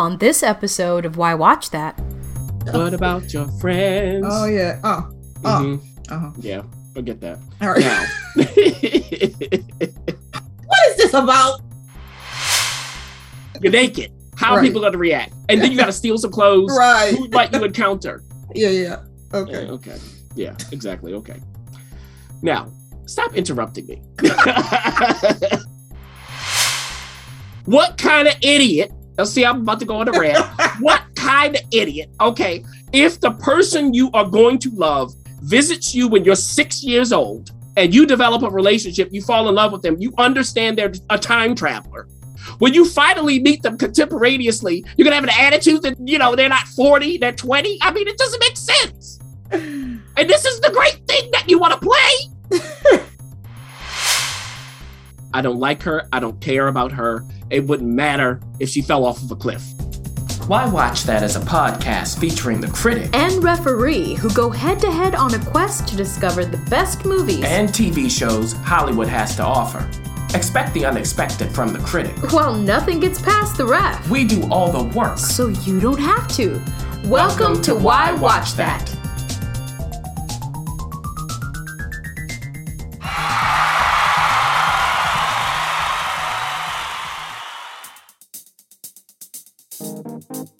On this episode of Why Watch That? What about your friends? Oh yeah. Oh. Oh. Mhm. Uh-huh. Yeah, forget that. All right. Now, what is this about? you're naked. How are Right. people going to react? And then you got to steal some clothes. Right. Who might you encounter? Yeah. Yeah. Yeah, Okay. okay. Yeah, exactly. Okay. Now, stop interrupting me. what kind of idiot? Now, see, I'm about to go on a rant. what kind of idiot? Okay, if the person you are going to love visits you when you're six years old and you develop a relationship, you fall in love with them, you understand they're a time traveler. When you finally meet them contemporaneously, you're gonna have an attitude that you know they're not 40, they're 20. I mean, it doesn't make sense. And this is the great thing that you want to play. I don't like her. I don't care about her. It wouldn't matter if she fell off of a cliff. Why Watch That as a podcast featuring the critic And referee who go head to head on a quest to discover the best movies and TV shows Hollywood has to offer. Expect the unexpected from the critic. while nothing gets past the ref. We do all the work. So you don't have to. Welcome, to Why Watch That.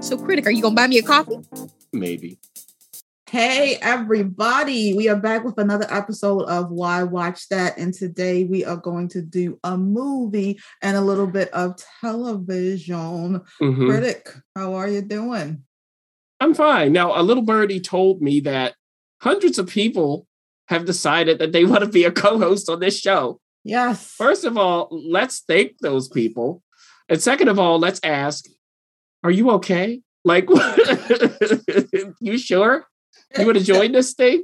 So, Critic, are you going to buy me a coffee? Maybe. Hey, everybody. We are back with another episode of Why Watch That. And today we are going to do a movie and a little bit of television. Mhm. Critic, how are you doing? I'm fine. Now, a little birdie told me that hundreds of people have decided that they want to be a co host on this show. Yes. First of all, let's thank those people. And second of all, let's ask, are you okay? Like, you sure? You want to join this thing?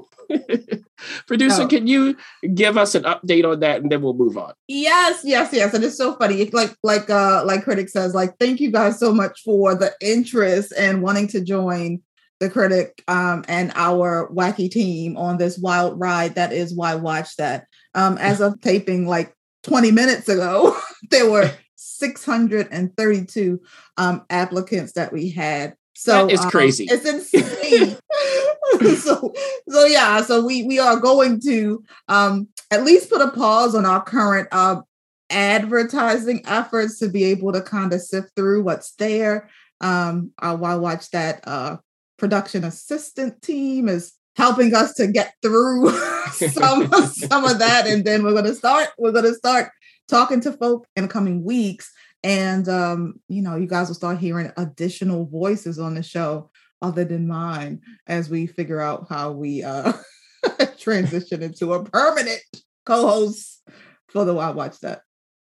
Producer, No. can you give us an update on that and then we'll move on? Yes, yes, yes. And it's so funny. It's like like uh like critic says, like, thank you guys so much for the interest and wanting to join the critic um and our wacky team on this wild ride that is why watch that. Um as of taping like 20 minutes ago, there were 632 um applicants that we had. So it's um, crazy. It's insane. so so yeah, so we we are going to um at least put a pause on our current uh advertising efforts to be able to kind of sift through what's there. Um while I watch that uh production assistant team is helping us to get through some some of that and then we're going to start we're going to start talking to folk in the coming weeks and um you know you guys will start hearing additional voices on the show other than mine as we figure out how we uh transition into a permanent co-host for the Why Watch That.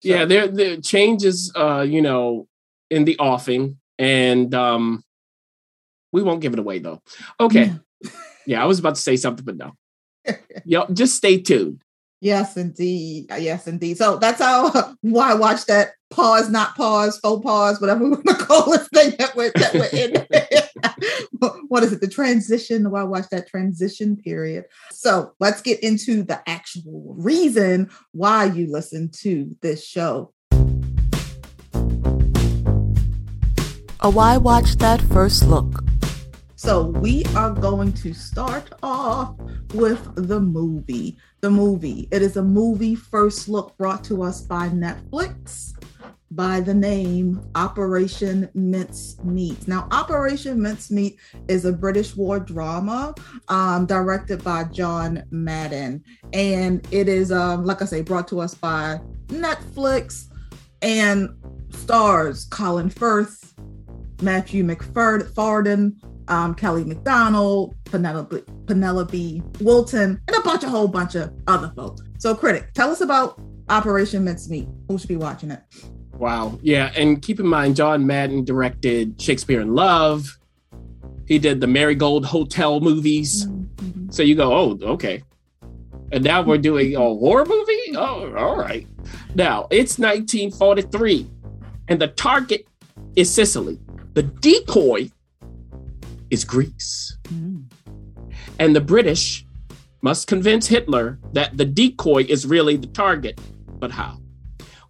So- Yeah, there the changes uh, you know, in the offing and um we won't give it away though. Okay. Yeah, I was about to say something, but no. Yo, just stay tuned. Yes, indeed. Uh, Yes, indeed. So that's how why watch that pause, not pause, faux pause, whatever we want to call this thing that we're, that we're in. what is it? The transition. Why watch that transition period? So let's get into the actual reason why you listen to this show. A Why Watch That First Look. So we are going to start off with the movie. The movie. It is a movie first look brought to us by Netflix. by the name Operation Mincemeat. Now, Operation Mincemeat is a British war drama um, directed by John Madden. And it is, um, like I say, brought to us by Netflix and stars Colin Firth, Matthew Macfadyen, um, Kelly Macdonald, Penelope, Penelope Wilton, and a bunch, a whole bunch of other folks. So, critic, tell us about Operation Mincemeat. Who should be watching it? Wow. Yeah. And keep in mind, John Madden directed Shakespeare in Love. He did the Marigold Hotel movies. Mm-hmm. So you go, oh, okay. And now we're doing a horror movie? Oh, all right. Now it's 1943, and the target is Sicily. The decoy is Greece. Mm. And the British must convince Hitler that the decoy is really the target. But how?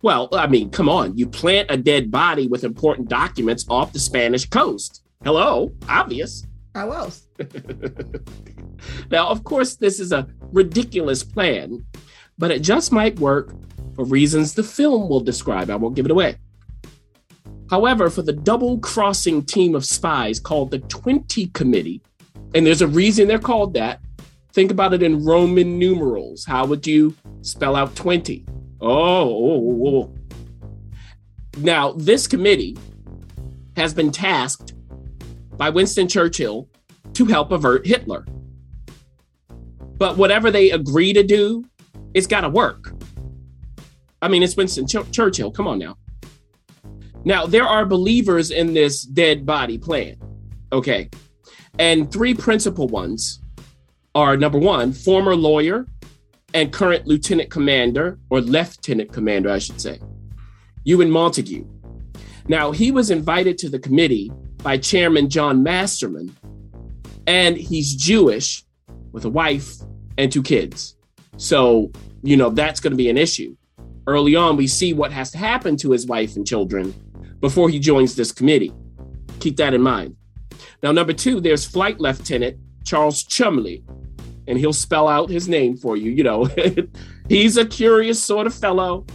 Well, I mean, come on. You plant a dead body with important documents off the Spanish coast. Hello, obvious. How else? now, of course, this is a ridiculous plan, but it just might work for reasons the film will describe. I won't give it away. However, for the double crossing team of spies called the 20 Committee, and there's a reason they're called that, think about it in Roman numerals. How would you spell out 20? Oh, oh, oh. now this committee has been tasked by Winston Churchill to help avert Hitler. But whatever they agree to do, it's got to work. I mean, it's Winston Ch- Churchill. Come on now. Now, there are believers in this dead body plan. Okay. And three principal ones are number one, former lawyer and current lieutenant commander, or lieutenant commander, I should say, Ewen Montagu. Now, he was invited to the committee by Chairman John Masterman, and he's Jewish with a wife and two kids. So, you know, that's going to be an issue. Early on, we see what has to happen to his wife and children before he joins this committee. Keep that in mind. Now, number two, there's Flight Lieutenant Charles Cholmondeley, and he'll spell out his name for you. You know, he's a curious sort of fellow.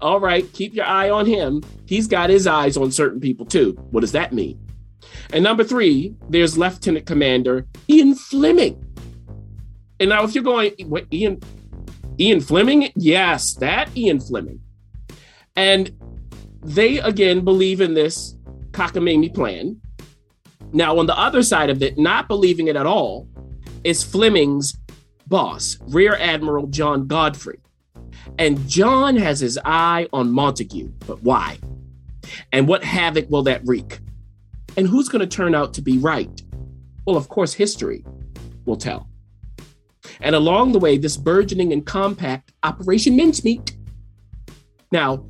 All right, keep your eye on him. He's got his eyes on certain people too. What does that mean? And number three, there's Lieutenant Commander Ian Fleming. And now, if you're going, what, Ian, Ian Fleming? Yes, that Ian Fleming. And they again believe in this cockamamie plan. Now, on the other side of it, not believing it at all, is Fleming's boss, Rear Admiral John Godfrey. And John has his eye on Montagu, but why? And what havoc will that wreak? And who's going to turn out to be right? Well, of course, history will tell. And along the way, this burgeoning and compact Operation Mincemeat. Now,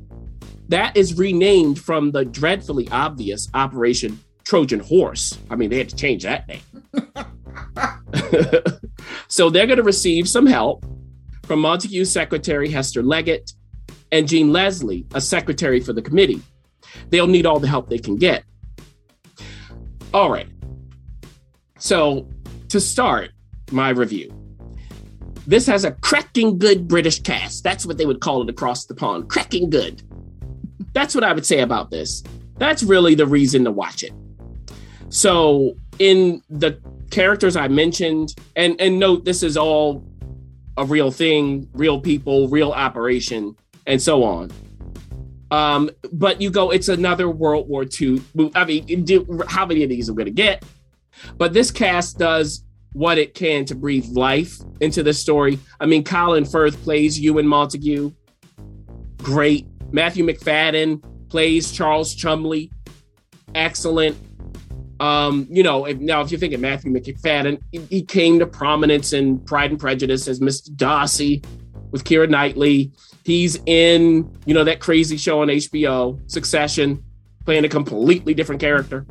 that is renamed from the dreadfully obvious Operation Trojan Horse. I mean, they had to change that name. so they're going to receive some help from Montagu's secretary, Hester Leggett, and Jean Leslie, a secretary for the committee. They'll need all the help they can get. All right. So, to start my review, this has a cracking good British cast. That's what they would call it across the pond. Cracking good. That's what I would say about this. That's really the reason to watch it. So, in the characters I mentioned, and and note this is all a real thing, real people, real operation, and so on. Um, but you go, it's another World War II. I mean, how many of these are going to get? But this cast does what it can to breathe life into the story. I mean, Colin Firth plays Ewen Montagu. Great. Matthew Macfadyen plays Charles Cholmondeley. Excellent. Um, you know, if, now if you're thinking Matthew Macfadyen, he, he came to prominence in Pride and Prejudice as Mr. Darcy with Keira Knightley. He's in, you know, that crazy show on HBO, Succession, playing a completely different character.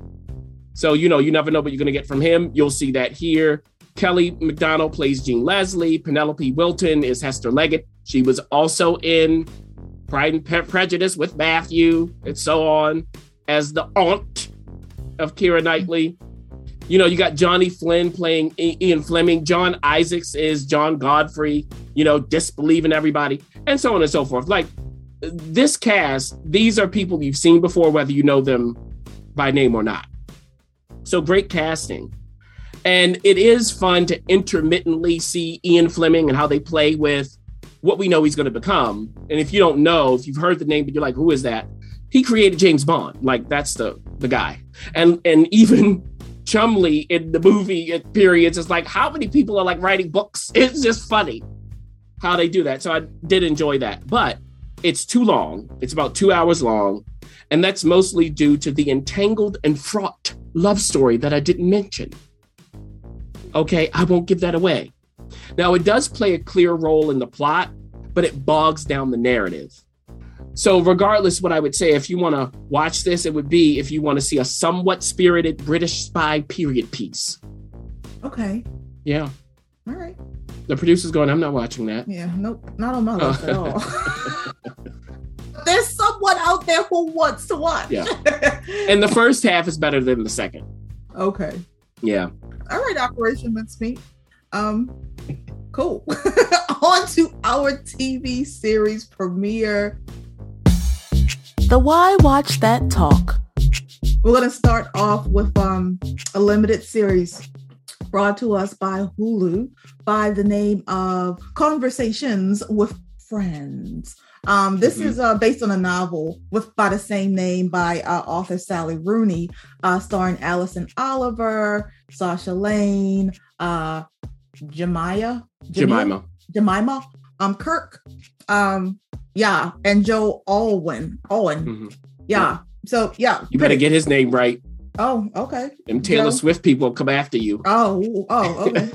So, you know, you never know what you're going to get from him. You'll see that here. Kelly Macdonald plays Jean Leslie. Penelope Wilton is Hester Leggett. She was also in Pride and Pre- Prejudice with Matthew and so on as the aunt of Keira Knightley. You know, you got Johnny Flynn playing Ian Fleming. John Isaacs is John Godfrey, you know, disbelieving everybody, and so on and so forth. Like, this cast, these are people you've seen before, whether you know them by name or not. So great casting. And it is fun to intermittently see Ian Fleming and how they play with what we know he's going to become. And if you don't know, if you've heard the name, but you're like, who is that? He created James Bond. Like that's the the guy. And and even Cholmondeley in the movie at periods is like, how many people are like writing books? It's just funny how they do that. So I did enjoy that. But it's too long. It's about two hours long. And that's mostly due to the entangled and fraught love story that I didn't mention. Okay, I won't give that away. Now, it does play a clear role in the plot, but it bogs down the narrative. So, regardless, what I would say, if you want to watch this, it would be if you want to see a somewhat spirited British spy period piece. Okay. Yeah. All right. The producer's going, I'm not watching that. Yeah. Nope. Not on my Oh. list at all. There's someone out there who wants to watch. Yeah. And the first half is better than the second. okay. Yeah. All right, Operation Mincemeat. Um, cool. On to our TV series premiere. The Why Watch That Talk. We're gonna start off with um a limited series brought to us by Hulu by the name of Conversations with Friends. Um, this Mhm. is uh, based on a novel with by the same name by uh, author Sally Rooney, uh, starring Alison Oliver, Sasha Lane, uh, Jemima, Jemima. Jemima, um, Kirke, um, yeah, and Joe Alwyn, Owen, Mhm. yeah. So yeah, You better get his name right. Oh, okay. Them Taylor Joe. Swift people come after you. Oh, oh, okay.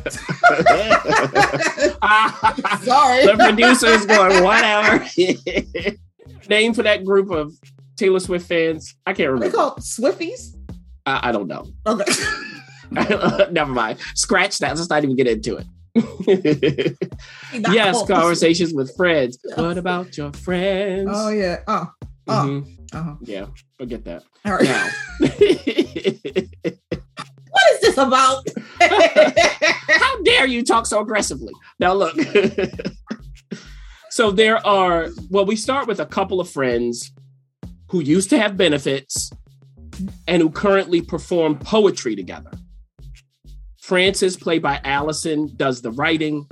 Sorry. The producer is going, whatever. Name for that group of Taylor Swift fans? I can't What they remember. called Swifties? I, I don't know. Okay. Never mind. Scratch that. Let's not even get into it. Yes, conversations with friends. What about your friends? Oh yeah. Oh. Oh. Mhm. Uh-huh. Yeah, forget that. All right. Now, What is this about? how dare you talk so aggressively? Now, look. so there are, well, we start with a couple of friends who used to have benefits and who currently perform poetry together. Frances, played by Allison, does the writing.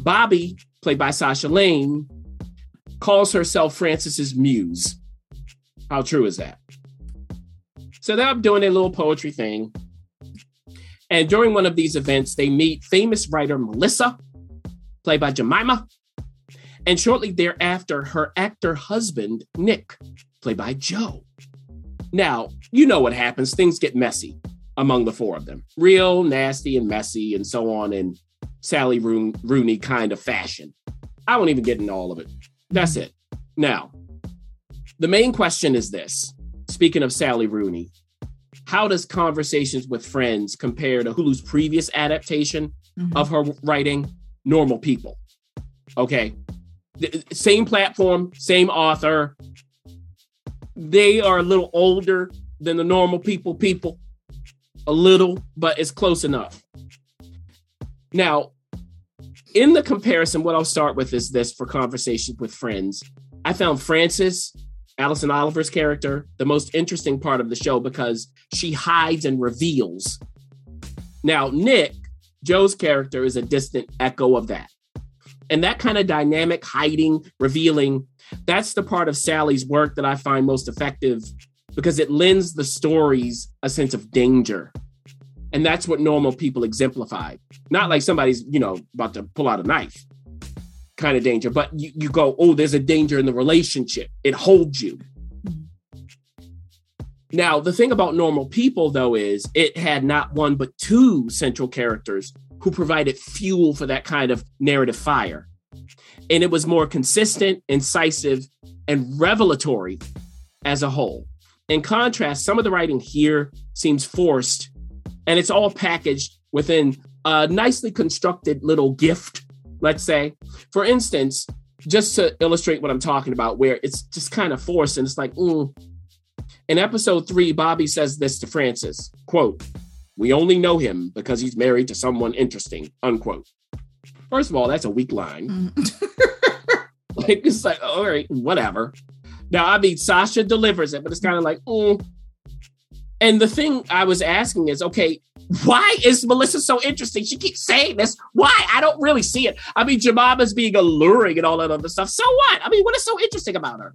Bobby, played by Sasha Lane, calls herself Frances's muse. How true is that? So they're up doing their little poetry thing. And during one of these events, they meet famous writer Melissa, played by Jemima. And shortly thereafter, her actor husband, Nick, played by Joe. Now, you know what happens. Things get messy among the four of them. Real nasty and messy and so on in Sally Roon- Rooney kind of fashion. I won't even get into all of it. That's it. Now, the main question is this. Speaking of Sally Rooney, how does Conversations with Friends compare to Hulu's previous adaptation Mhm. of her writing, Normal People? Okay. The- Same platform, same author. They are a little older than the normal people people. A little, but it's close enough. Now, in the comparison, what I'll start with is this for Conversations with Friends. I found Frances, Alison Oliver's character, the most interesting part of the show because she hides and reveals. Now, Nick, Joe's character, is a distant echo of that. And that kind of dynamic, hiding, revealing, that's the part of Sally's work that I find most effective because it lends the stories a sense of danger. And that's what normal people exemplify. Not like somebody's, you know, about to pull out a knife kind of danger, but you, you go, oh, there's a danger in the relationship. It holds you. Now, the thing about normal people, though, is it had not one but two central characters who provided fuel for that kind of narrative fire. And it was more consistent, incisive, and revelatory as a whole. In contrast, some of the writing here seems forced, and it's all packaged within a nicely constructed little gift, let's say. For instance, just to illustrate what I'm talking about, where it's just kind of forced and it's like, mm. in episode three, Bobby says this to Frances quote, We only know him because he's married to someone interesting, unquote. First of all, that's a weak line. Mhm. Like it's like, all right, whatever. Now, I mean, Sasha delivers it, but it's kind of like, mm. and the thing I was asking is, okay, why is Melissa so interesting? She keeps saying this. Why? I don't really see it. I mean, Jemima's being alluring and all that other stuff. So what? I mean, what is so interesting about her?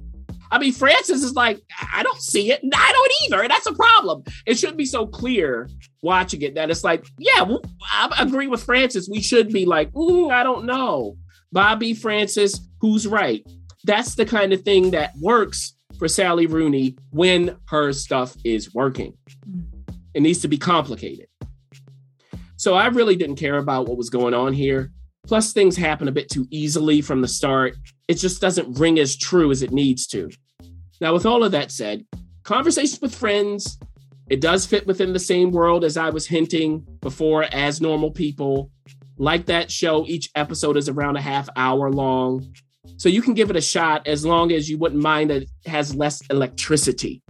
I mean, Frances is like, I don't see it. I don't either. And that's a problem. It shouldn't be so clear watching it that it's like, yeah, I agree with Frances. We should be like, ooh, I don't know. Bobby Frances, who's right? That's the kind of thing that works for Sally Rooney when her stuff is working. Mm. It needs to be complicated. So I really didn't care about what was going on here. Plus, things happen a bit too easily from the start. It just doesn't ring as true as it needs to. Now, with all of that said, conversations with friends, it does fit within the same world as I was hinting before as normal people. Like that show, each episode is around a half hour long. So you can give it a shot as long as you wouldn't mind that it has less electricity.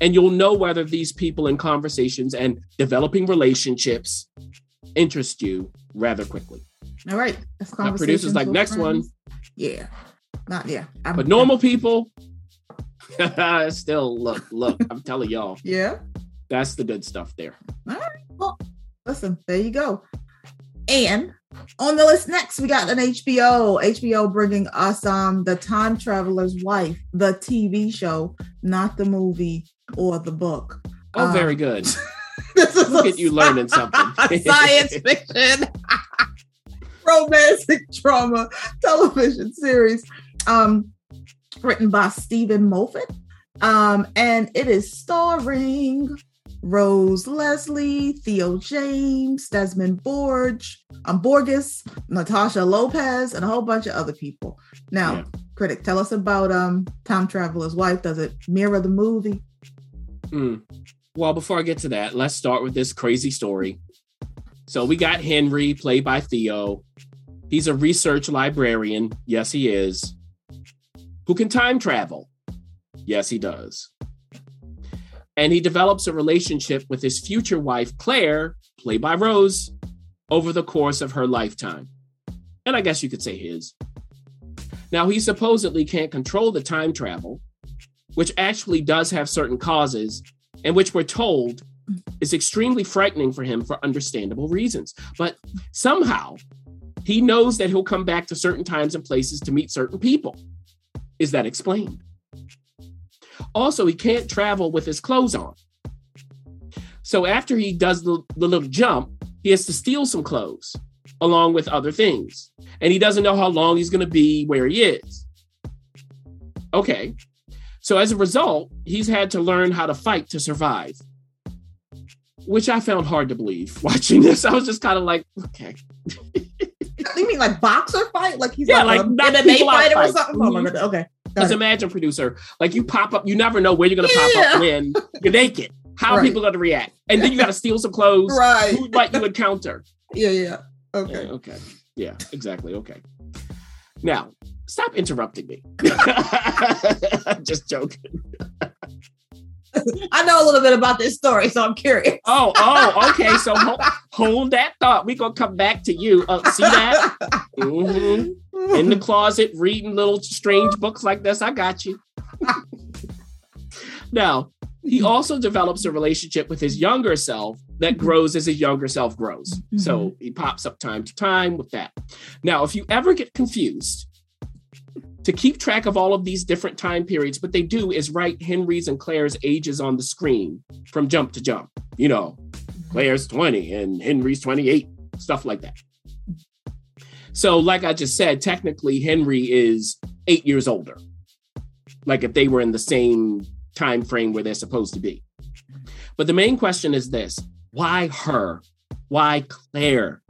And you'll know whether these people in conversations and developing relationships interest you rather quickly. All right. That's Now, producers like next one. Yeah. Not yeah. I'm- but normal people still look, look, I'm telling y'all, Yeah. that's the good stuff there. All right. Well, listen, there you go. And on the list next, we got an HBO. HBO bringing us um the Time Traveler's Wife, the TV show, not the movie or the book. Oh, Um, very good. this is Look at you learning something. science fiction, romantic drama television series, um, written by Steven Moffat, um, and it is starring Rose Leslie, Theo James, Desmond Borge, um, Borges, Natasha Lopez, and a whole bunch of other people. Now, Yeah. critic, tell us about um, Time Traveler's Wife. Does it mirror the movie? Hmm. Well, before I get to that, let's start with this crazy story. So we got Henry, played by Theo. He's a research librarian. Yes, he is. Who can time travel? Yes, he does. And he develops a relationship with his future wife, Claire, played by Rose, over the course of her lifetime. And I guess you could say his. Now, he supposedly can't control the time travel, which actually does have certain causes and which we're told is extremely frightening for him for understandable reasons. But somehow he knows that he'll come back to certain times and places to meet certain people. Is that explained? Also, he can't travel with his clothes on. So after he does the, the little jump, he has to steal some clothes along with other things. And he doesn't know how long he's going to be where he is. Okay. So as a result, he's had to learn how to fight to survive, which I found hard to believe watching this. I was just kind of like, okay. You mean like boxer fight? Like he's Yeah, like, like a MMA fighter or fight. something? Oh my Mhm. god. Okay. Because imagine, producer, like you pop up, you never know where you're going to pop up when you're naked. How people are Right. people going to react? And then you got to steal some clothes. Right. Who might you encounter? Yeah, yeah. Yeah, Okay. okay. Yeah, exactly. Okay. Now, stop interrupting me. Just joking. I know a little bit about this story, so I'm curious. Oh, oh, okay. So hold, hold that thought. We're going to come back to you. Uh, see that? Mhm. In the closet, reading little strange books like this. I got you. now, he also develops a relationship with his younger self that grows as his younger self grows. So he pops up time to time with that. Now, if you ever get confused, to keep track of all of these different time periods, what they do is write Henry's and Claire's ages on the screen from jump to jump. You know, Claire's 20 and Henry's 28, stuff like that. So, like I just said, technically Henry is eight years older. Like if they were in the same time frame where they're supposed to be. But the main question is this why her? Why Claire?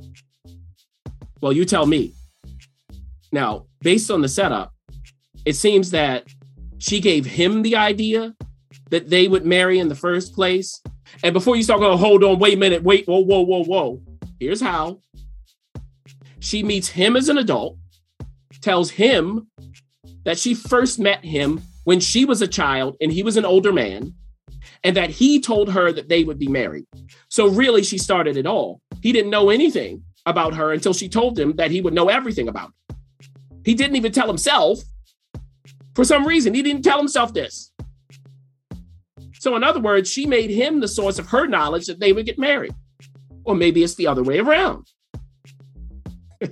Well, you tell me. Now, based on the setup, it seems that she gave him the idea that they would marry in the first place. And before you start going, hold on, wait a minute, wait, whoa, whoa, whoa, whoa. Here's how. She meets him as an adult, tells him that she first met him when she was a child and he was an older man, and that he told her that they would be married. So really, she started it all. He didn't know anything about her until she told him that he would know everything about her. He didn't even tell himself For some reason, he didn't tell himself this. So, in other words, she made him the source of her knowledge that they would get married. Or maybe it's the other way around.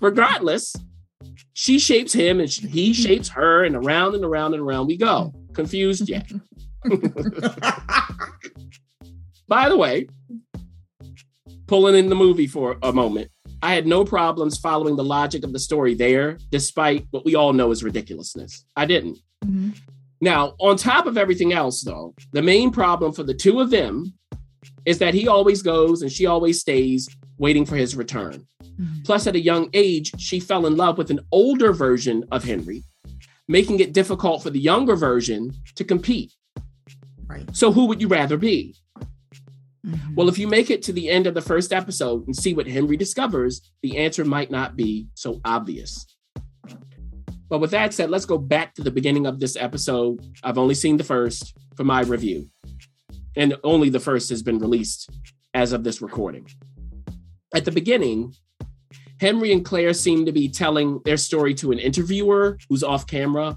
Regardless, she shapes him and he shapes her, and around and around and around we go. Confused yet? By the way, pulling in the movie for a moment, I had no problems following the logic of the story there, despite what we all know is ridiculousness. I didn't. Mhm. Now, on top of everything else, though, the main problem for the two of them is that he always goes and she always stays waiting for his return. Mhm. Plus, at a young age, she fell in love with an older version of Henry, making it difficult for the younger version to compete. Right. So, who would you rather be? Mhm. Well, if you make it to the end of the first episode and see what Henry discovers, the answer might not be so obvious. But with that said, let's go back to the beginning of this episode. I've only seen the first for my review, and only the first has been released as of this recording. At the beginning, Henry and Claire seem to be telling their story to an interviewer who's off camera.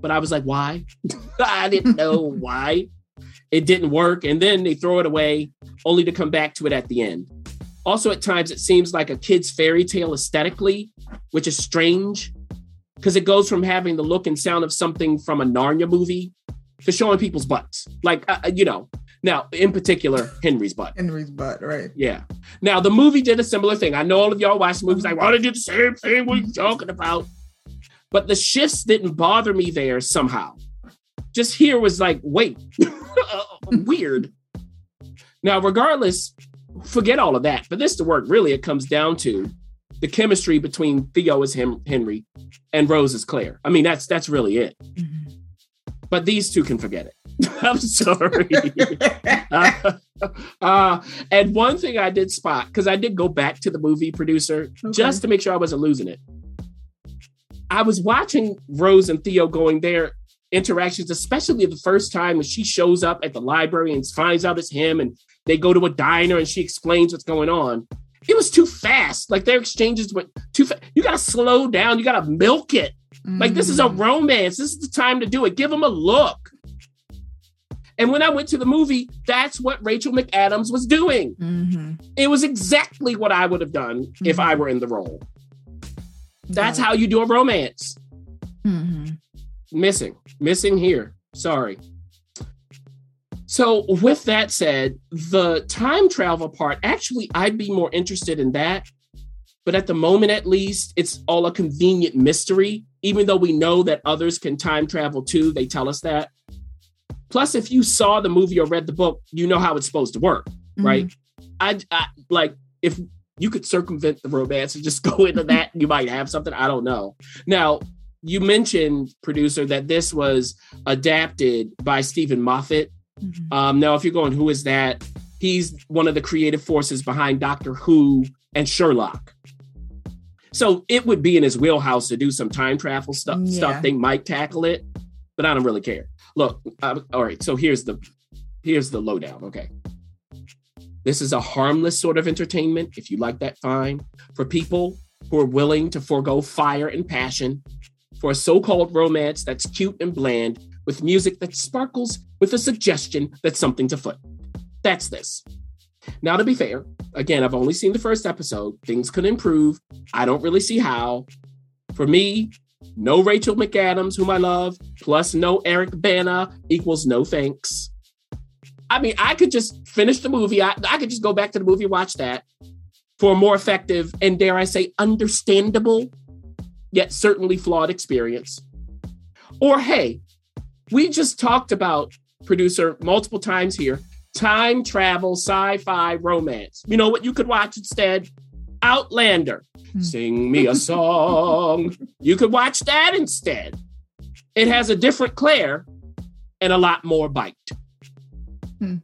But I was like, why? I didn't know why. It didn't work. And then they throw it away only to come back to it at the end. Also, at times, it seems like a kid's fairy tale aesthetically, which is strange because it goes from having the look and sound of something from a Narnia movie to showing people's butts. Like, uh, uh, you know, now in particular, Henry's butt. Henry's butt, right? Yeah. Now, the movie did a similar thing. I know all of y'all watch the movies like, why did you do the same thing? What are you talking about? But the shifts didn't bother me there somehow. Just here was like, wait, weird. Now, regardless, forget all of that. For this to work, really, it comes down to the chemistry between Theo as him, Henry and Rose as Claire. I mean, that's that's really it. But these two can forget it. I'm sorry. uh, uh, and one thing I did spot because I did go back to the movie producer just to make sure I wasn't losing it. I was watching Rose and Theo going their interactions, especially the first time when she shows up at the library and finds out it's him, and they go to a diner and she explains what's going on. It was too fast. Like their exchanges went too fast. You got to slow down. You got to milk it. Like this is a Mm-hmm. romance. This is the time to do it. Give them a look. And when I went to the movie, that's what Rachel McAdams was doing. Mhm. It was exactly what I would have done if I were in the role. That's Right. how you do a romance. Mhm. Missing, missing here. Sorry. So, with that said, the time travel part, actually, I'd be more interested in that. But at the moment, at least, it's all a convenient mystery, even though we know that others can time travel too. They tell us that. Plus, if you saw the movie or read the book, you know how it's supposed to work, mm-hmm. right? I, I like if you could circumvent the romance and just go into that, you might have something. I don't know. Now, you mentioned, producer, that this was adapted by Steven Moffat. Mhm. Um, now, if you're going, who is that? He's one of the creative forces behind Doctor Who and Sherlock. So it would be in his wheelhouse to do some time travel stuff. Yeah. Stuff they might tackle it, but I don't really care. Look, uh, all right. So here's the here's the lowdown. Okay, this is a harmless sort of entertainment. If you like that, fine. For people who are willing to forego fire and passion for a so-called romance that's cute and bland with music that sparkles with a suggestion that something's afoot. That's this. Now, to be fair, again, I've only seen the first episode. Things could improve. I don't really see how. For me, no Rachel McAdams, whom I love, plus no Eric Bana equals no thanks. I mean, I could just finish the movie. I, I could just go back to the movie, watch that for a more effective and, dare I say, understandable, yet certainly flawed experience. Or, hey, we just talked about producer multiple times here time travel, sci fi, romance. You know what you could watch instead? Outlander. Hmm. Sing me a song. you could watch that instead. It has a different Claire and a lot more bite. Hmm.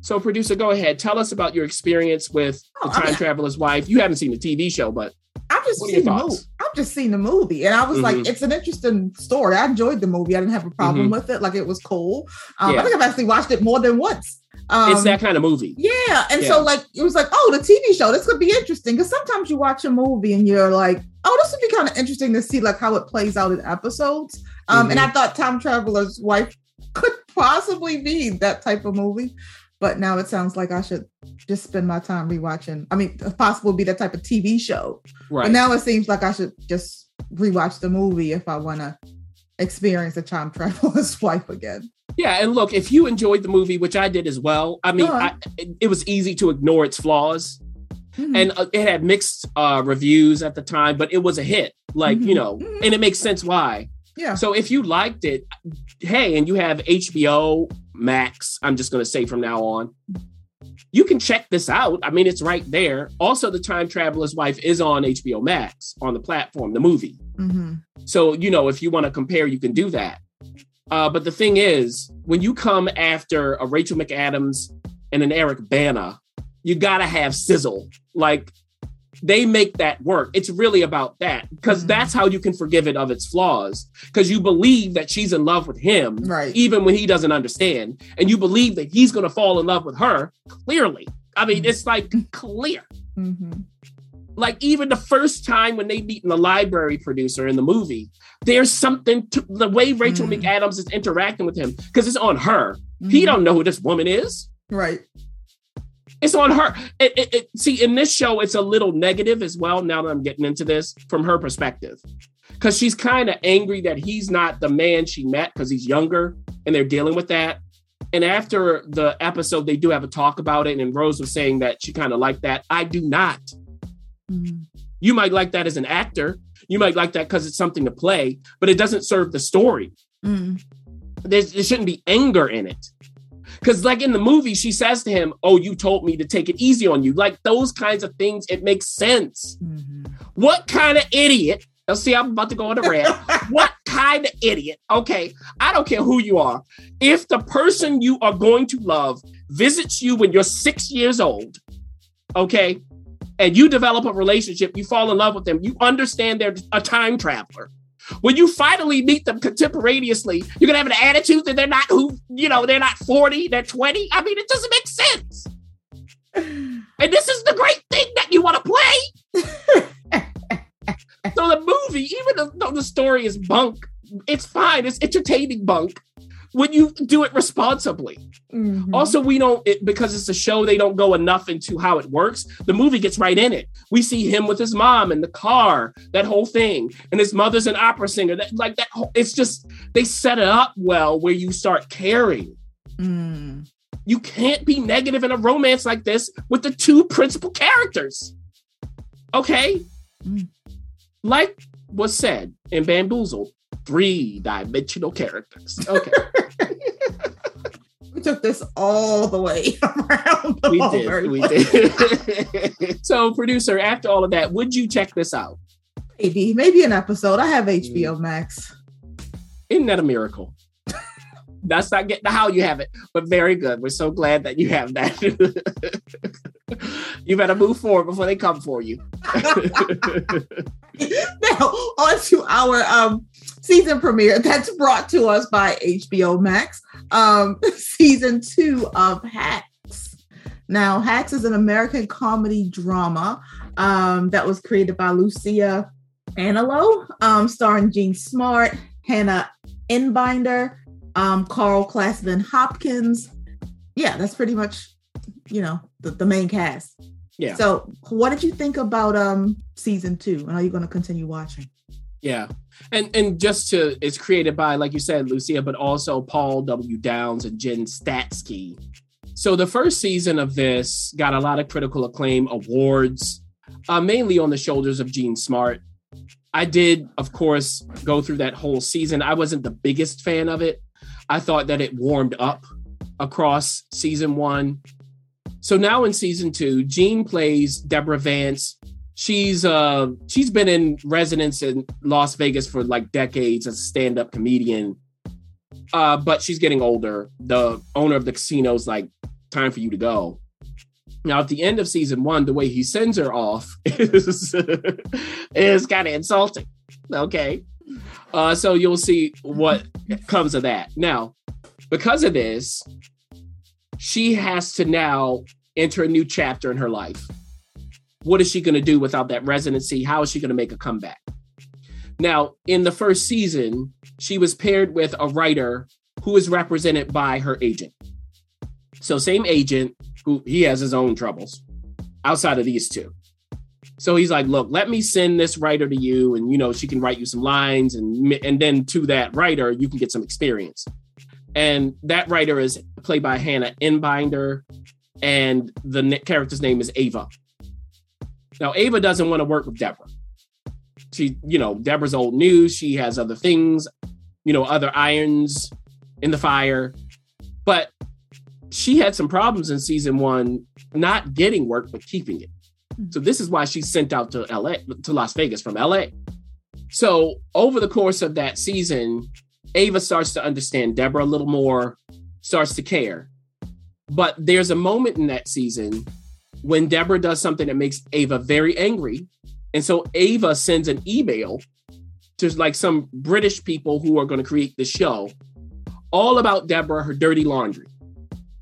So, producer, go ahead. Tell us about your experience with Oh, the time traveler's wife. You haven't seen the TV show, but I've just What are your seen the movie. I've just seen the movie, and I was like, Mhm. it's an interesting story. I enjoyed the movie. I didn't have a problem Mhm. with it. Like it was cool. Um, Yeah. I think I've actually watched it more than once. Um, it's that kind of movie. Yeah, and Yeah. so like it was like, oh, the TV show. This could be interesting because sometimes you watch a movie and you're like, oh, this would be kind of interesting to see like how it plays out in episodes. Um, and I thought Time Traveler's Wife could possibly be that type of movie, but now it sounds like I should just spend my time rewatching. I mean, if possible be that type of TV show. Right. But now it seems like I should just rewatch the movie if I want to experience the time traveler's wife again. Yeah, and look, if you enjoyed the movie, which I did as well, I mean, Uh-huh. I, it was easy to ignore its flaws, Mhm. and uh, it had mixed uh, reviews at the time, but it was a hit. Like you Mhm. know, Mhm. and it makes sense why. yeah. So if you liked it, hey, and you have HBO Max, I'm just going to say from now on, you can check this out. I mean, it's right there. Also, The Time Traveler's Wife is on HBO Max on the platform, the movie. hmm So, you know, if you want to compare, you can do that. Uh, but the thing is, when you come after a Rachel McAdams and an Eric Bana, you got to have sizzle. Like, they make that work. It's really about that because Mhm. that's how you can forgive it of its flaws because you believe that she's in love with him, Right. even when he doesn't understand. And you believe that he's going to fall in love with her clearly. I mean, it's like clear hmm like even the first time when they meet in the library producer in the movie, there's something to the way Rachel Mm. McAdams is interacting with him because it's on her. He don't know who this woman is. Right. It's on her. It, it, it- see, in this show, it's a little negative as well. Now that I'm getting into this from her perspective, because she's kind of angry that he's not the man she met because he's younger and they're dealing with that. And after the episode, they do have a talk about it, and Rose was saying that she kind of liked that. I do not. Mhm. You might like that as an actor. You might like that because it's something to play, but it doesn't serve the story. Mm. There's, there shouldn't be anger in it. Because, like in the movie, she says to him, Oh, you told me to take it easy on you. Like those kinds of things, it makes sense. Mhm. What kind of idiot? Now, see, I'm about to go on a rant. what kind of idiot? Okay, I don't care who you are. If the person you are going to love visits you when you're six years old, okay, and you develop a relationship, you fall in love with them, you understand they're a time traveler. When you finally meet them contemporaneously, you're gonna have an attitude that they're not who, you know, they're not 40, they're 20. I mean, it doesn't make sense. And this is the great thing that you want to play. so the movie, even though the story is bunk, it's fine. It's entertaining bunk when you do it responsibly. Mhm. Also, we don't it, because it's a show. They don't go enough into how it works. The movie gets right in it. We see him with his mom in the car, that whole thing, and his mother's an opera singer. That like that. Whole, it's just they set it up well where you start caring. Mm. You can't be negative in a romance like this with the two principal characters. Okay, Mm. like was said in Bamboozled, three dimensional characters. Okay. We took this all the way around. the we did. We did. so, producer, after all of that, would you check this out? Maybe, maybe an episode. I have mm. HBO Max. Isn't that a miracle? That's not getting how you have it, but very good. We're so glad that you have that. you better move forward before they come for you. now on to our um season premiere that's brought to us by HBO Max. Um season two of Hacks. Now, Hacks is an American comedy drama um that was created by Lucia Aniello, um, starring Jean Smart, Hannah Einbinder, um, Carl Clemons-Hopkins. Yeah, that's pretty much, you know, the, the main cast. Yeah. So, what did you think about um season two? And are you going to continue watching? Yeah. And and just to it's created by, like you said, Lucia, but also Paul W. Downs and Jen Statsky. So the first season of this got a lot of critical acclaim, awards, uh, mainly on the shoulders of Jean Smart. I did, of course, go through that whole season. I wasn't the biggest fan of it. I thought that it warmed up across season one. So now in season two, Jean plays Deborah Vance. She's uh she's been in residence in Las Vegas for like decades as a stand-up comedian. Uh, but she's getting older. The owner of the casino's like, time for you to go. Now, at the end of season one, the way he sends her off is, is kind of insulting. Okay. Uh, so you'll see what comes of that. Now, because of this, she has to now enter a new chapter in her life. What is she going to do without that residency? How is she going to make a comeback? Now, in the first season, she was paired with a writer who is represented by her agent. So, same agent who he has his own troubles outside of these two. So he's like, "Look, let me send this writer to you, and you know she can write you some lines, and and then to that writer you can get some experience." And that writer is played by Hannah Einbinder, and the character's name is Ava. Now, Ava doesn't want to work with Deborah. She, you know, Deborah's old news. She has other things, you know, other irons in the fire. But she had some problems in season one, not getting work, but keeping it. So this is why she's sent out to LA, to Las Vegas from LA. So over the course of that season, Ava starts to understand Deborah a little more, starts to care. But there's a moment in that season when Deborah does something that makes Ava very angry. And so Ava sends an email to like some British people who are going to create the show all about Deborah, her dirty laundry.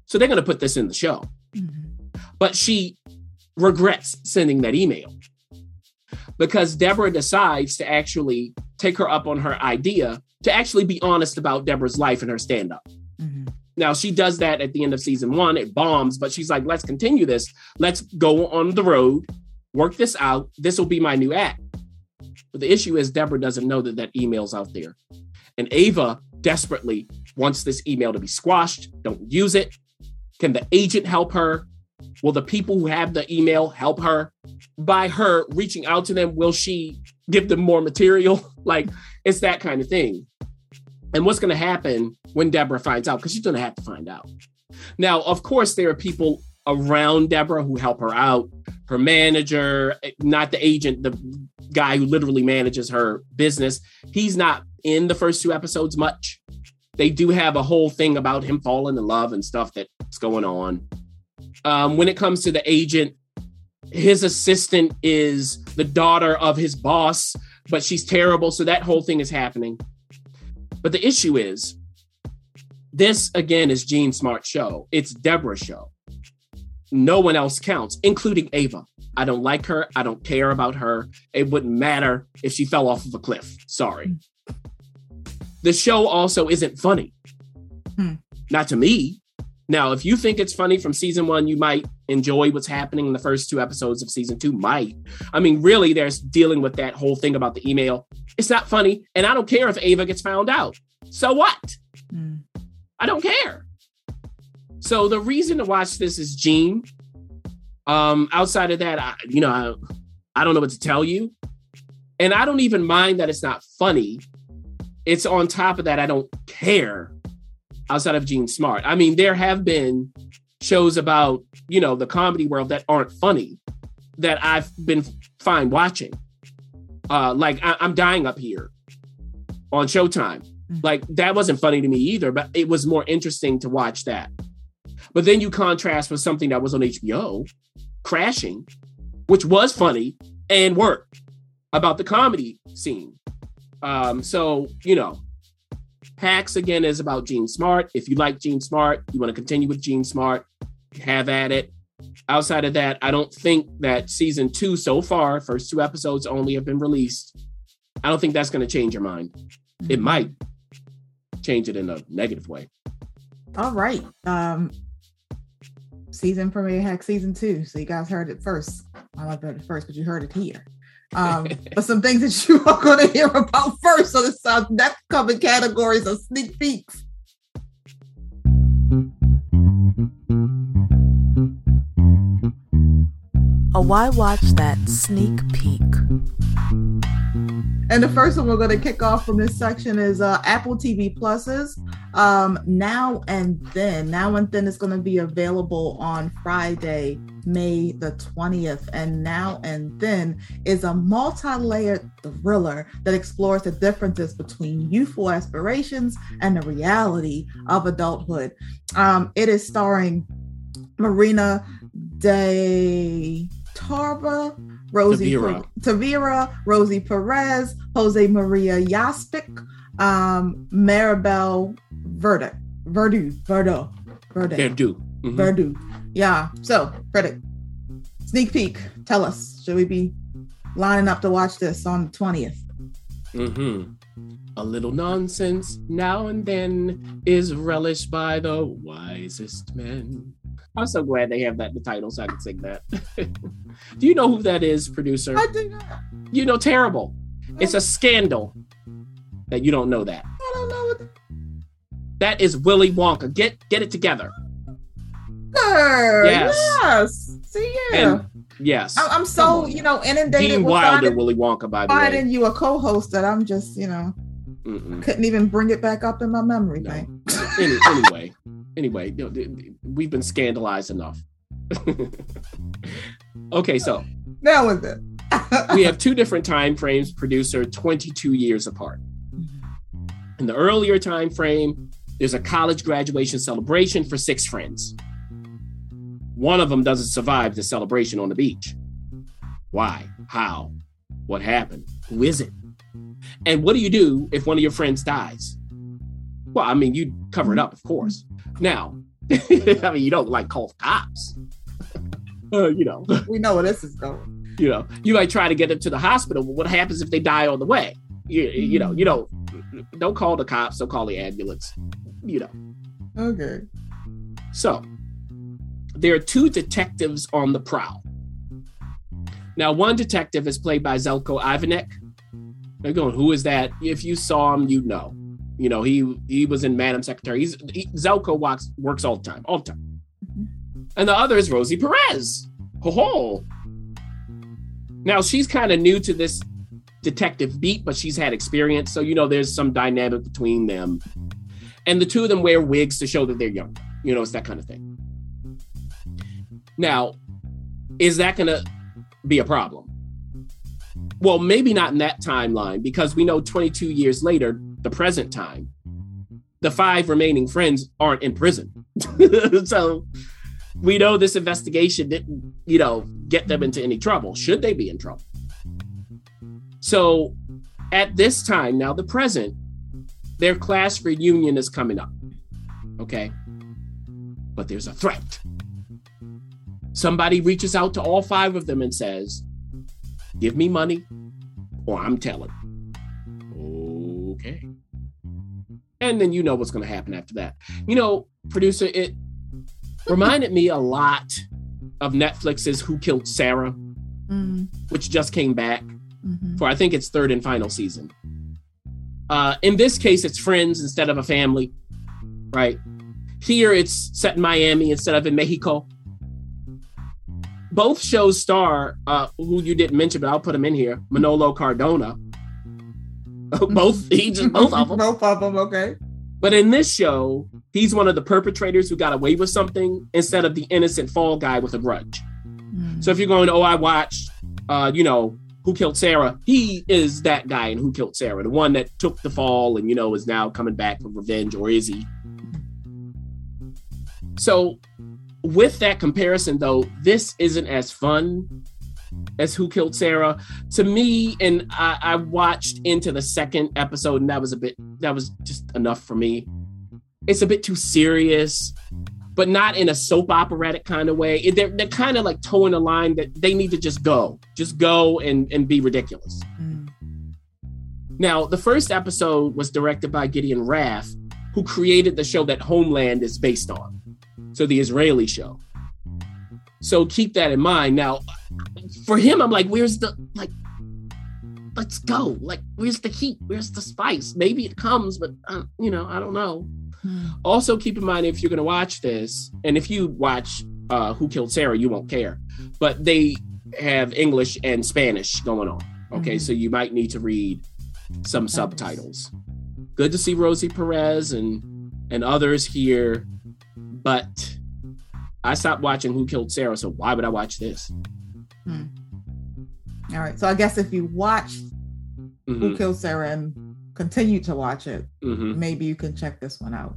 So they're going to put this in the show. Mm-hmm. But she regrets sending that email because Deborah decides to actually take her up on her idea to actually be honest about Deborah's life and her stand up. Mm-hmm. Now, she does that at the end of season one. It bombs, but she's like, let's continue this. Let's go on the road, work this out. This will be my new act. But the issue is, Deborah doesn't know that that email's out there. And Ava desperately wants this email to be squashed. Don't use it. Can the agent help her? Will the people who have the email help her? By her reaching out to them, will she give them more material? like, it's that kind of thing. And what's going to happen when Deborah finds out? Because she's going to have to find out. Now, of course, there are people around Deborah who help her out. Her manager, eh, not the agent, the guy who literally manages her business. He's not in the first two episodes much. They do have a whole thing about him falling in love and stuff that's going on. Um, when it comes to the agent, his assistant is the daughter of his boss, but she's terrible. So that whole thing is happening. But the issue is, this again is Jean Smart's show. It's Deborah's show. No one else counts, including Ava. I don't like her. I don't care about her. It wouldn't matter if she fell off of a cliff. Sorry. The show also isn't funny. Hmm. Not to me. Now, if you think it's funny from season one, you might enjoy what's happening in the first two episodes of season two. Might. I mean, really, there's dealing with that whole thing about the email. It's not funny. And I don't care if Ava gets found out. So what? Mm. I don't care. So the reason to watch this is Jean. Um, outside of that, I, you know, I, I don't know what to tell you. And I don't even mind that it's not funny. It's on top of that, I don't care outside of Jean Smart. I mean, there have been shows about, you know, the comedy world that aren't funny that I've been fine watching. Uh, like I- I'm dying up here on Showtime. Like that wasn't funny to me either, but it was more interesting to watch that. But then you contrast with something that was on HBO, Crashing, which was funny and worked about the comedy scene. Um, so you know, Hacks again is about Jean Smart. If you like Jean Smart, you want to continue with Jean Smart, have at it. Outside of that, I don't think that season two so far, first two episodes only have been released. I don't think that's going to change your mind. It might change it in a negative way. All right. Um season premiere hack season two. So you guys heard it first. I like heard it first, but you heard it here. Um, but some things that you are going to hear about first. So the uh, next coming categories of sneak peeks. A Why Watch That sneak peek. And the first one we're going to kick off from this section is uh, Apple TV Pluses. Um, now and then, now and then is going to be available on Friday, May the 20th. And now and then is a multi-layered thriller that explores the differences between youthful aspirations and the reality of adulthood. Um, it is starring Marina De Tavira, Rosie Tavira. Per- Tavira, Rosie Perez, Jose Maria Yazpik, um, Maribel Verdict, Verdu, Verdo, Verde, do. Mhm. Verdu. Yeah. So, Verdict. Sneak peek. Tell us, should we be lining up to watch this on the 20th? Mm-hmm. A little nonsense now and then is relished by the wisest men. I'm so glad they have that in the title so I can sing that. Do you know who that is, producer? I do not. You know, terrible. It's a scandal that you don't know that. I don't know what. That is Willy Wonka. Get get it together. Yes. yes. See, yeah. And yes, I'm, I'm so you know inundated Dean with Wilder, finding, Willy Wonka, by the finding way. you a co-host that I'm just you know Mm-mm. couldn't even bring it back up in my memory No. bank. Any, anyway, anyway, you know, we've been scandalized enough. okay, so That was it. we have two different time frames producer 22 years apart mm-hmm. in the earlier time frame there's a college graduation celebration for six friends one of them doesn't survive the celebration on the beach. Why? How? What happened? Who is it? And what do you do if one of your friends dies? Well i mean you cover it up of course. Now i mean you don't like call cops. Uh, you know. We know where this is going. you know you might try to get them to the hospital but what happens if they die on the way? You, you know you don't don't call the cops don't call the ambulance you know. Okay. so there are two detectives on the prowl. Now one detective is played by Zeljko Ivanek. They're going who is that? If you saw him you know. You know he he was in madam secretary. He's he, Zeljko walks works all the time all the time. Mm-hmm. And the other is rosie perez. Ho ho now she's kind of new to this detective beat, but she's had experience. So, you know, there's some dynamic between them. And the two of them wear wigs to show that they're young. You know, it's that kind of thing. Now, is that going to be a problem? Well, maybe not in that timeline because we know 22 years later, the present time, the five remaining friends aren't in prison. so we know this investigation didn't, you know, get them into any trouble. Should they be in trouble? So at this time, now the present, their class reunion is coming up. Okay. But there's a threat. Somebody reaches out to all five of them and says, Give me money or I'm telling. Okay. And then you know what's going to happen after that. You know, producer, it reminded me a lot of Netflix's Who Killed Sara, Mm, which just came back mhm. for I think its third and final season. Uh, in this case, it's friends instead of a family, right? Here, it's set in Miami instead of in Mexico. Both shows star uh, who you didn't mention, but I'll put him in here: Manolo Cardona. both he just both of them. both of them. Okay. But in this show, he's one of the perpetrators who got away with something instead of the innocent fall guy with a grudge. Mm. So if you're going, oh, I watched, uh, you know, Who Killed Sara, he is that guy in Who Killed Sara, the one that took the fall and, you know, is now coming back for revenge, or is he? So with that comparison, though, this isn't as fun as Who Killed Sara to me. And I, I watched into the second episode, and that was a bit, that was just enough for me. It's a bit too serious but not in a soap operatic kind of way. They're, they're kind of like towing a line that they need to just go, just go and, and be ridiculous. Mm. Now, the first episode was directed by Gideon Raff, who created the show that Homeland is based on. So the Israeli show. So keep that in mind. Now, for him, I'm like, where's the, like, let's go. Like, where's the heat? Where's the spice? Maybe it comes, but, uh, you know, I don't know. Mm. Also, keep in mind if you're going to watch this, and if you watch uh, Who Killed Sara, you won't care. But they have English and Spanish going on. Okay, Mhm. so you might need to read some subtitles. Good to see Rosie Perez and and others here, but I stopped watching Who Killed Sara, so why would I watch this? All right. So I guess if you watch Who Mhm, Killed Sara and continue to watch it, mhm. maybe you can check this one out.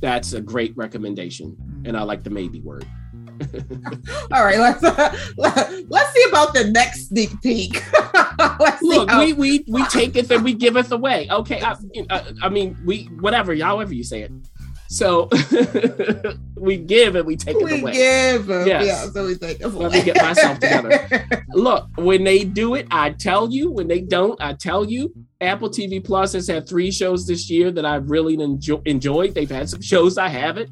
That's a great recommendation, and I like the maybe word. All right, let's let's see about the next sneak peek. Look, how- we we we taketh and we give it away. Okay, I, I, I mean we whatever, however you say it. So we give and we take it we away. give. Yes. Yeah, so we take it Let me get myself together. Look, when they do it, I tell you. When they don't, I tell you. Apple TV Plus has had three shows this year that I've really enjo- enjoyed. They've had some shows I haven't.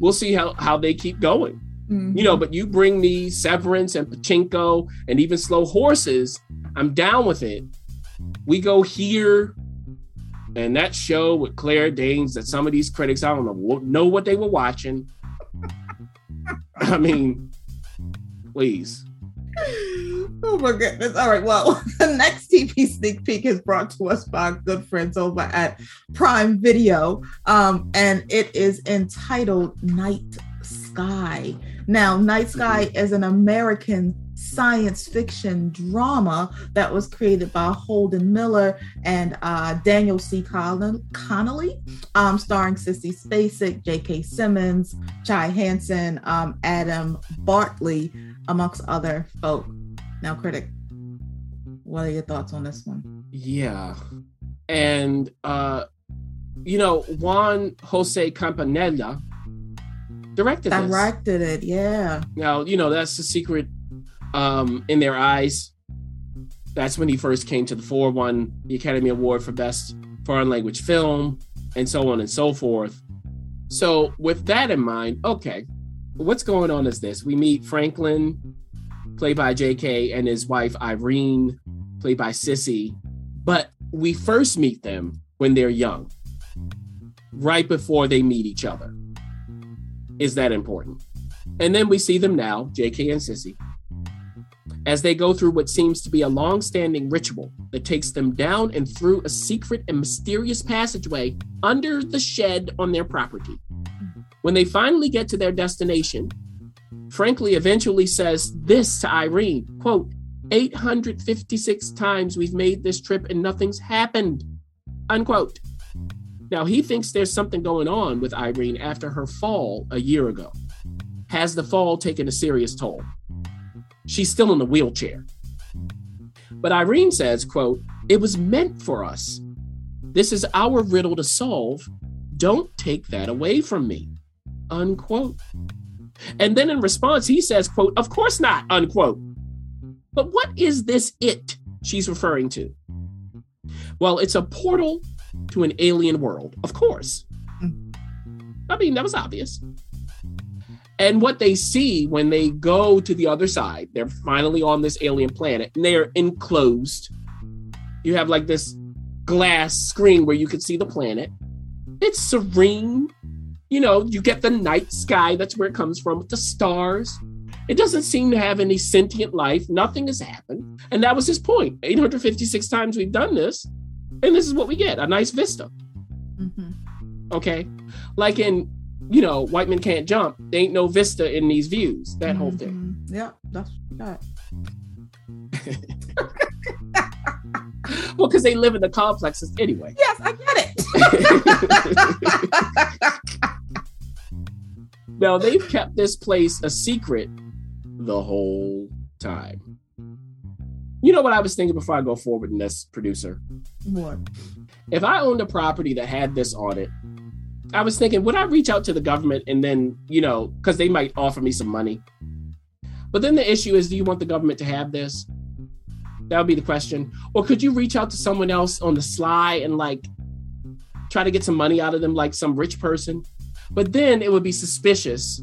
We'll see how, how they keep going. Mhm. You know, but you bring me Severance and Pachinko and even Slow Horses, I'm down with it. We go here and that show with Claire Danes that some of these critics, I don't know, know what they were watching. I mean, please. Oh my goodness. All right. Well, the next TV sneak peek is brought to us by good friends over at Prime Video. Um, and it is entitled Night Sky. Now, Night Sky is an American science fiction drama that was created by Holden Miller and uh, Daniel C. Con- Connolly, um, starring Sissy Spacek, J.K. Simmons, Chai Hansen, um, Adam Bartley, amongst other folk. Now, critic, what are your thoughts on this one? Yeah. And uh you know, Juan Jose Campanella directed this. Directed it, yeah. Now, you know, that's the secret um in their eyes. That's when he first came to the fore, won the Academy Award for Best Foreign Language Film, and so on and so forth. So, with that in mind, okay, what's going on is this: we meet Franklin, played by J.K., and his wife Irene, played by Sissy, but we first meet them when they're young, right before they meet each other. Is that important? And then we see them now, JK and Sissy, as they go through what seems to be a long standing ritual that takes them down and through a secret and mysterious passageway under the shed on their property. When they finally get to their destination, Franklin eventually says this to Irene quote, 856 times we've made this trip and nothing's happened, unquote. Now he thinks there's something going on with Irene after her fall a year ago. Has the fall taken a serious toll? She's still in the wheelchair. But Irene says, quote, it was meant for us. This is our riddle to solve. Don't take that away from me, unquote. And then in response, he says, quote, of course not, unquote. But what is this it she's referring to? Well, it's a portal to an alien world, of course. Hmm. I mean, that was obvious. And what they see when they go to the other side, they're finally on this alien planet and they're enclosed. You have like this glass screen where you can see the planet. It's serene. You know, you get the night sky, that's where it comes from, with the stars. It doesn't seem to have any sentient life. Nothing has happened. And that was his point. 856 times we've done this. And this is what we get a nice vista. Mhm. Okay. Like in, you know, White Men Can't Jump, there ain't no vista in these views, that whole thing. Mhm. Yeah, that's that. Well, because they live in the complexes anyway. Yes, I get it. Now, they've kept this place a secret the whole time. You know what I was thinking before I go forward in this, producer? what? If I owned a property that had this on it, I was thinking, would I reach out to the government and then, you know, because they might offer me some money? But then the issue is, do you want the government to have this? That would be the question. Or could you reach out to someone else on the sly and like try to get some money out of them, like some rich person? But then it would be suspicious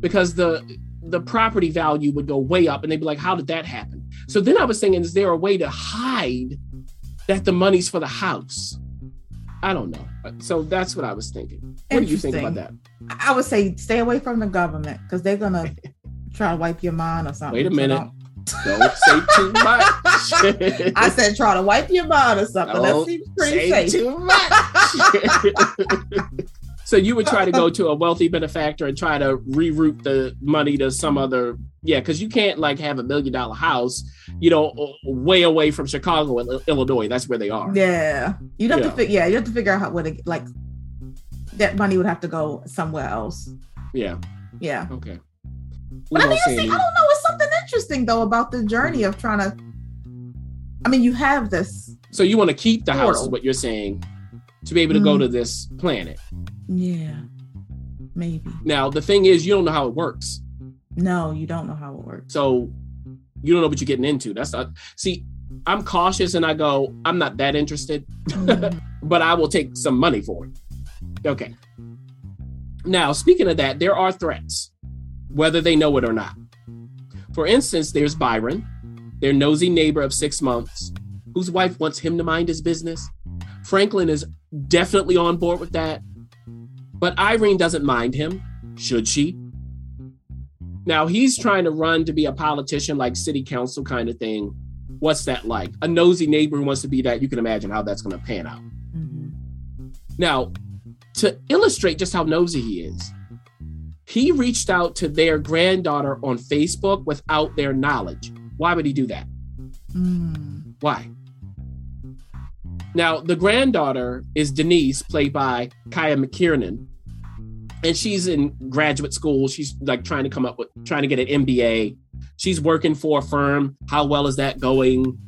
because the the property value would go way up and they'd be like, how did that happen? So then I was thinking, is there a way to hide that the money's for the house? I don't know. So that's what I was thinking. What do you think about that? I would say stay away from the government because they're gonna try to wipe your mind or something. Wait a So minute. don't- Don't say too much. I said try to wipe your mind or something. That Don't seems pretty say safe. too much. so you would try to go to a wealthy benefactor and try to reroute the money to some other yeah because you can't like have a million dollar house you know way away from chicago and uh, illinois that's where they are Yeah, you'd have Yeah. to figure. Yeah, you have to figure out how where to like that money would have to go somewhere else. yeah Yeah, okay but We I mean, won't see, I don't know. It's something interesting though about the journey of trying to. I mean, you have this. so you want to keep the house is what you're saying to be able to go Mm. to this planet Yeah. maybe. Now, the thing is, you don't know how it works. No, you don't know how it works. So you don't know what you're getting into. That's not, see, I'm cautious and I go, I'm not that interested, Mhm. but I will take some money for it. Okay. Now, speaking of that, there are threats, whether they know it or not. For instance, there's Byron, their nosy neighbor of six months, whose wife wants him to mind his business. Franklin is definitely on board with that, but Irene doesn't mind him, should she? Now, he's trying to run to be a politician, like city council kind of thing. What's that like? A nosy neighbor who wants to be that, you can imagine how that's going to pan out. Mhm. Now, to illustrate just how nosy he is, he reached out to their granddaughter on Facebook without their knowledge. Why would he do that? Mm. Why? Now, the granddaughter is Denise, played by Kiah McKirnan, and she's in graduate school. She's like trying to come up with, trying to get an MBA. She's working for a firm. How well is that going?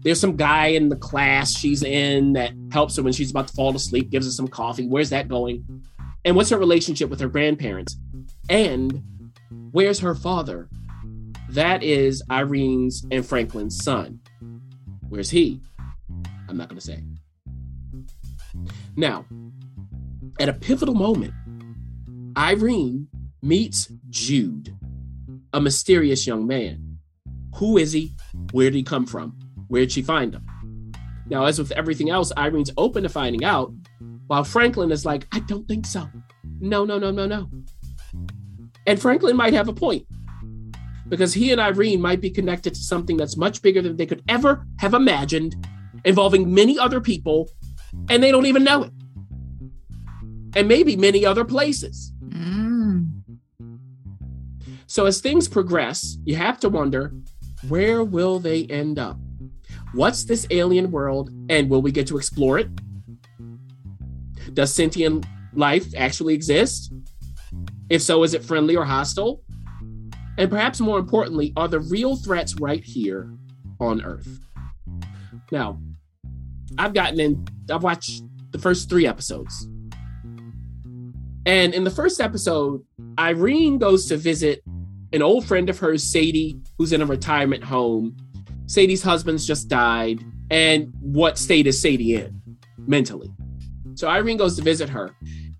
There's some guy in the class she's in that helps her when she's about to fall asleep, gives her some coffee. Where's that going? And what's her relationship with her grandparents? And where's her father? That is Irene's and Franklin's son. Where's he? I'm not going to say. Now, at a pivotal moment, Irene meets Jude, a mysterious young man. Who is he? Where did he come from? Where did she find him? Now, as with everything else, Irene's open to finding out, while Franklin is like, I don't think so. No, no, no, no, no. And Franklin might have a point because he and Irene might be connected to something that's much bigger than they could ever have imagined, involving many other people, and they don't even know it. And maybe many other places. Mm. So as things progress, you have to wonder where will they end up? What's this alien world and will we get to explore it? Does sentient life actually exist? If so, is it friendly or hostile? And perhaps more importantly, are the real threats right here on Earth? Now, I've gotten in, I've watched the first three episodes. And in the first episode, Irene goes to visit an old friend of hers, Sadie, who's in a retirement home. Sadie's husband's just died. And what state is Sadie in mentally? So Irene goes to visit her.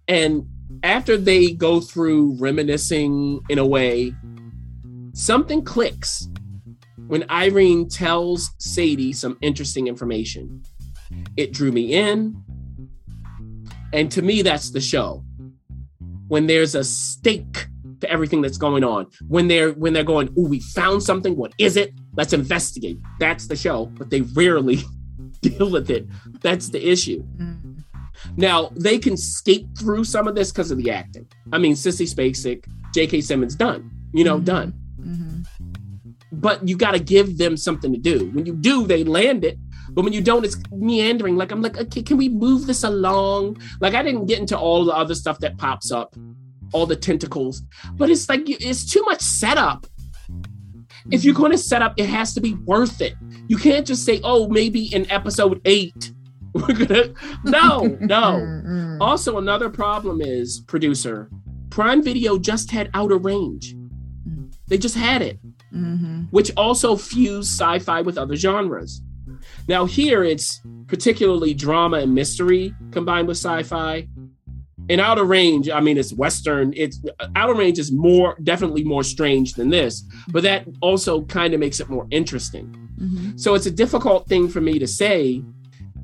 And after they go through reminiscing in a way, something clicks when Irene tells Sadie some interesting information. It drew me in. And to me, that's the show. When there's a stake to everything that's going on. When they're when they're going, oh, we found something. What is it? Let's investigate. That's the show, but they rarely deal with it. That's the issue. Mm. Now they can skate through some of this because of the acting. I mean, Sissy Spacek, J.K. Simmons, done. You know, Mhm. done. Mhm. But you got to give them something to do. When you do, they land it. But when you don't, it's meandering. Like I'm like, okay, can we move this along? Like I didn't get into all the other stuff that pops up, all the tentacles. But it's like it's too much setup. If you're going to set up, it has to be worth it. You can't just say, oh, maybe in episode eight, we're gonna. No, no. Mm, mm. Also, another problem is producer Prime Video just had Outer Range. They just had it, Mhm. which also fused sci-fi with other genres. Now here it's particularly drama and mystery combined with sci-fi. In Outer Range, I mean, it's Western. It's Outer Range is more definitely more strange than this, but that also kind of makes it more interesting. Mhm. So it's a difficult thing for me to say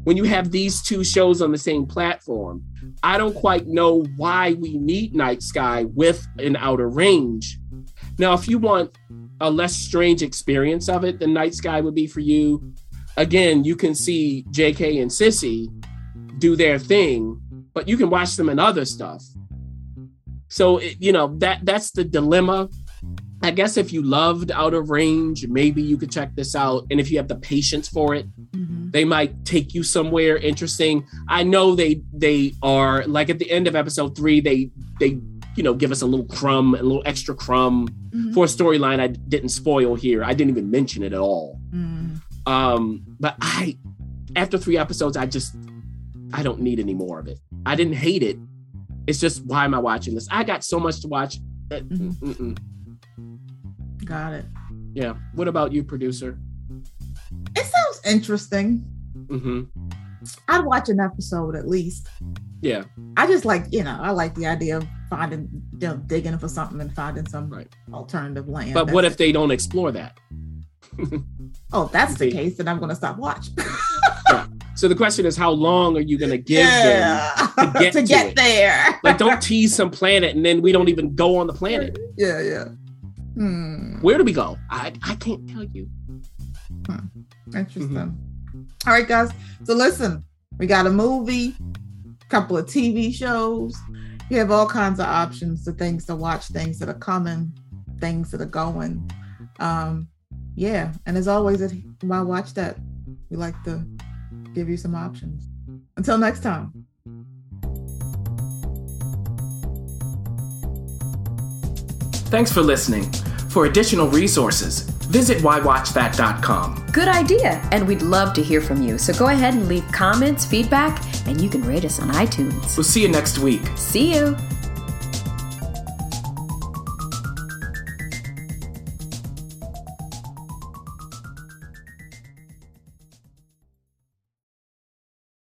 when you have these two shows on the same platform. I don't quite know why we need Night Sky with an outer range. Now, if you want a less strange experience of it than Night Sky would be for you, again, you can see JK and Sissy do their thing, but you can watch them in other stuff. So, it, you know, that that's the dilemma. I guess if you loved Outer Range, maybe you could check this out. And if you have the patience for it, Mhm. they might take you somewhere interesting. I know they they are like at the end of episode three, they they you know give us a little crumb, a little extra crumb Mhm. for a storyline I didn't spoil here. I didn't even mention it at all. Mm. Um, but I after three episodes, I just I don't need any more of it. I didn't hate it. It's just why am I watching this? I got so much to watch. Uh, Mhm. mm-mm. Got it. Yeah. What about you, producer? It sounds interesting. hmm I'd watch an episode at least. Yeah. I just like, you know, I like the idea of finding, you know, digging for something and finding some Right. alternative land. But what That's- if they don't explore that? Oh, if that's the case, then I'm going to stop watching. So the question is, how long are you going to give them? to get to to get there. Like, don't tease some planet and then we don't even go on the planet. yeah, yeah. Hmm. Where do we go? I, I can't tell you. Interesting. Mm-hmm. All right, guys. So listen, we got a movie, a couple of TV shows. You have all kinds of options, the things to watch, things that are coming, things that are going. Um, yeah, and as always, at mm-hmm. Why Watch That, we like to give you some options. Until next time. Thanks for listening. For additional resources, visit whywatchthat.com. Good idea, and we'd love to hear from you. So go ahead and leave comments, feedback, and you can rate us on iTunes. We'll see you next week. See you.